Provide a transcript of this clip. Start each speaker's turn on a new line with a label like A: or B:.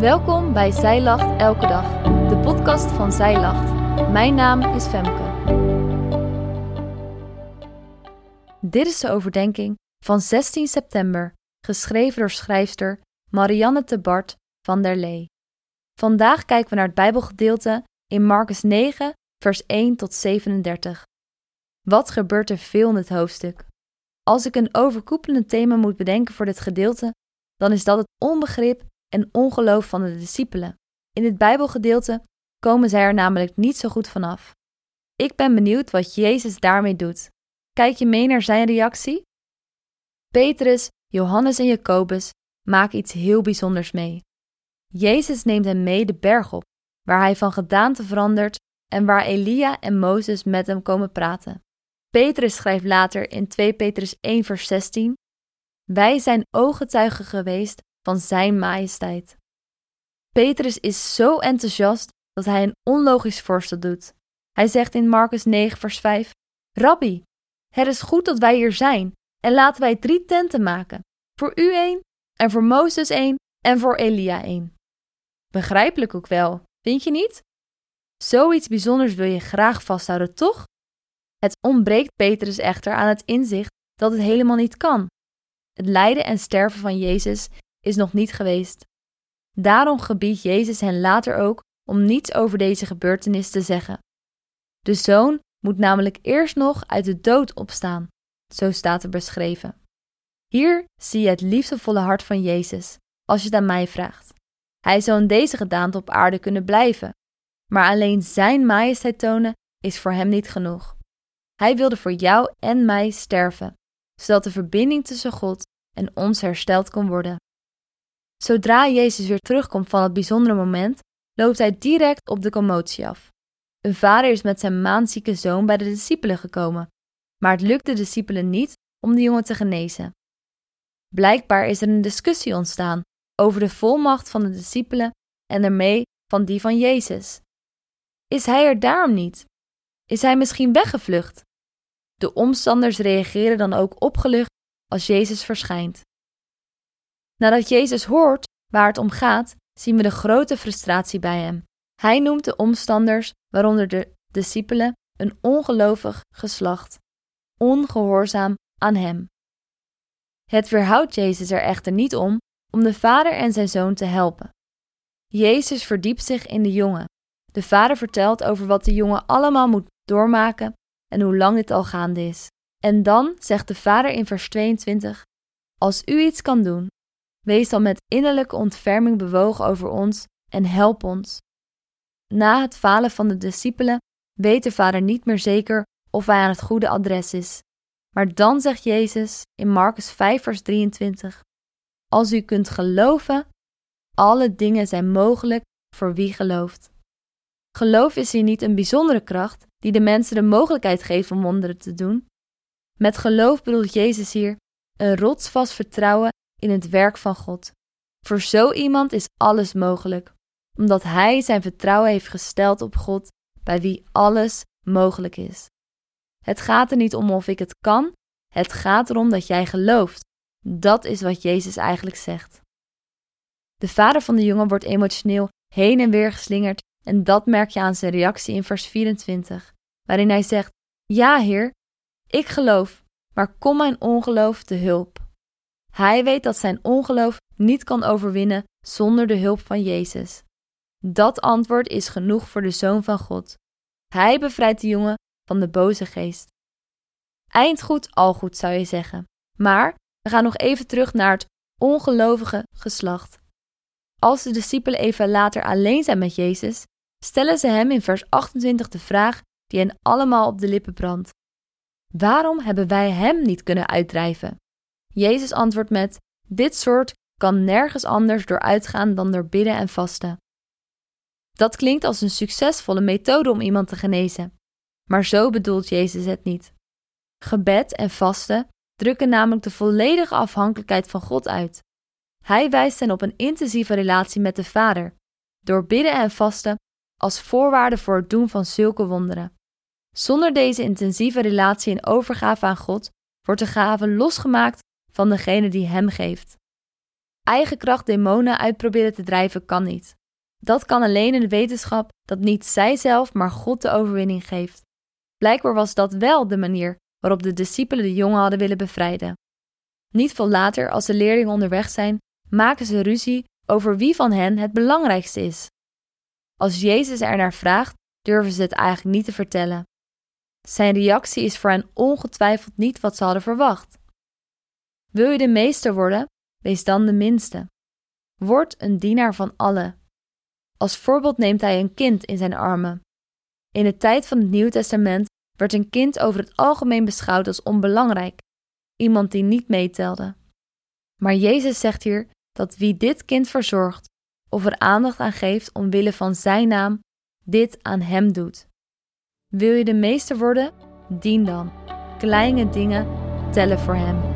A: Welkom bij Zij Lacht Elke Dag, de podcast van Zij Lacht. Mijn naam is Femke. Dit is de overdenking van 16 september, geschreven door schrijfster Marianne de Bart van der Lee. Vandaag kijken we naar het Bijbelgedeelte in Marcus 9, vers 1 tot 37. Wat gebeurt er veel in het hoofdstuk? Als ik een overkoepelend thema moet bedenken voor dit gedeelte, dan is dat het onbegrip en ongeloof van de discipelen. In het Bijbelgedeelte komen zij er namelijk niet zo goed vanaf. Ik ben benieuwd wat Jezus daarmee doet. Kijk je mee naar zijn reactie? Petrus, Johannes en Jacobus maken iets heel bijzonders mee. Jezus neemt hen mee de berg op, waar hij van gedaante verandert en waar Elia en Mozes met hem komen praten. Petrus schrijft later in 2 Petrus 1 vers 16: Wij zijn ooggetuigen geweest van Zijn majesteit. Petrus is zo enthousiast dat hij een onlogisch voorstel doet. Hij zegt in Marcus 9, vers 5: Rabbi, het is goed dat wij hier zijn en laten wij drie tenten maken: voor u één, en voor Mozes één, en voor Elia één. Begrijpelijk ook wel, vind je niet? Zoiets bijzonders wil je graag vasthouden, toch? Het ontbreekt Petrus echter aan het inzicht dat het helemaal niet kan. Het lijden en sterven van Jezus is nog niet geweest. Daarom gebiedt Jezus hen later ook om niets over deze gebeurtenis te zeggen. De zoon moet namelijk eerst nog uit de dood opstaan, zo staat er beschreven. Hier zie je het liefdevolle hart van Jezus, als je het aan mij vraagt. Hij zou in deze gedaante op aarde kunnen blijven, maar alleen Zijn majesteit tonen is voor hem niet genoeg. Hij wilde voor jou en mij sterven, zodat de verbinding tussen God en ons hersteld kon worden. Zodra Jezus weer terugkomt van het bijzondere moment, loopt hij direct op de commotie af. Een vader is met zijn maanzieke zoon bij de discipelen gekomen, maar het lukt de discipelen niet om de jongen te genezen. Blijkbaar is er een discussie ontstaan over de volmacht van de discipelen en ermee van die van Jezus. Is hij er daarom niet? Is hij misschien weggevlucht? De omstanders reageren dan ook opgelucht als Jezus verschijnt. Nadat Jezus hoort waar het om gaat, zien we de grote frustratie bij hem. Hij noemt de omstanders, waaronder de discipelen, een ongelovig geslacht, ongehoorzaam aan hem. Het weerhoudt Jezus er echter niet om om de vader en zijn zoon te helpen. Jezus verdiept zich in de jongen. De vader vertelt over wat de jongen allemaal moet doormaken en hoe lang dit al gaande is. En dan zegt de vader in vers 22: Als u iets kan doen, wees dan met innerlijke ontferming bewogen over ons en help ons. Na het falen van de discipelen weet de vader niet meer zeker of hij aan het goede adres is. Maar dan zegt Jezus in Marcus 5, vers 23: Als u kunt geloven, alle dingen zijn mogelijk voor wie gelooft. Geloof is hier niet een bijzondere kracht die de mensen de mogelijkheid geeft om wonderen te doen. Met geloof bedoelt Jezus hier een rotsvast vertrouwen in het werk van God. Voor zo iemand is alles mogelijk, omdat hij zijn vertrouwen heeft gesteld op God, bij wie alles mogelijk is. Het gaat er niet om of ik het kan, het gaat erom dat jij gelooft. Dat is wat Jezus eigenlijk zegt. De vader van de jongen wordt emotioneel heen en weer geslingerd en dat merk je aan zijn reactie in vers 24, waarin hij zegt: Ja, Heer, ik geloof, maar kom mijn ongeloof te hulp. Hij weet dat zijn ongeloof niet kan overwinnen zonder de hulp van Jezus. Dat antwoord is genoeg voor de Zoon van God. Hij bevrijdt de jongen van de boze geest. Eind goed, al goed zou je zeggen. Maar we gaan nog even terug naar het ongelovige geslacht. Als de discipelen even later alleen zijn met Jezus, stellen ze hem in vers 28 de vraag die hen allemaal op de lippen brandt. Waarom hebben wij hem niet kunnen uitdrijven? Jezus antwoordt met: Dit soort kan nergens anders door uitgaan dan door bidden en vasten. Dat klinkt als een succesvolle methode om iemand te genezen, maar zo bedoelt Jezus het niet. Gebed en vasten drukken namelijk de volledige afhankelijkheid van God uit. Hij wijst hen op een intensieve relatie met de Vader, door bidden en vasten als voorwaarde voor het doen van zulke wonderen. Zonder deze intensieve relatie en overgave aan God wordt de gave losgemaakt van degene die hem geeft. eigen kracht demonen uitproberen te drijven kan niet. Dat kan alleen in de wetenschap dat niet zijzelf, maar God de overwinning geeft. Blijkbaar was dat wel de manier waarop de discipelen de jongen hadden willen bevrijden. Niet veel later, als de leerlingen onderweg zijn, maken ze ruzie over wie van hen het belangrijkste is. Als Jezus er naar vraagt, durven ze het eigenlijk niet te vertellen. Zijn reactie is voor hen ongetwijfeld niet wat ze hadden verwacht. Wil je de meester worden, wees dan de minste. Word een dienaar van allen. Als voorbeeld neemt hij een kind in zijn armen. In de tijd van het Nieuw Testament werd een kind over het algemeen beschouwd als onbelangrijk, iemand die niet meetelde. Maar Jezus zegt hier dat wie dit kind verzorgt of er aandacht aan geeft omwille van zijn naam, dit aan hem doet. Wil je de meester worden? Dien dan. Kleine dingen tellen voor hem.